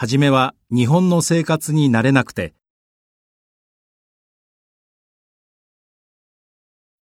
はじめは日本の生活に慣れなくて、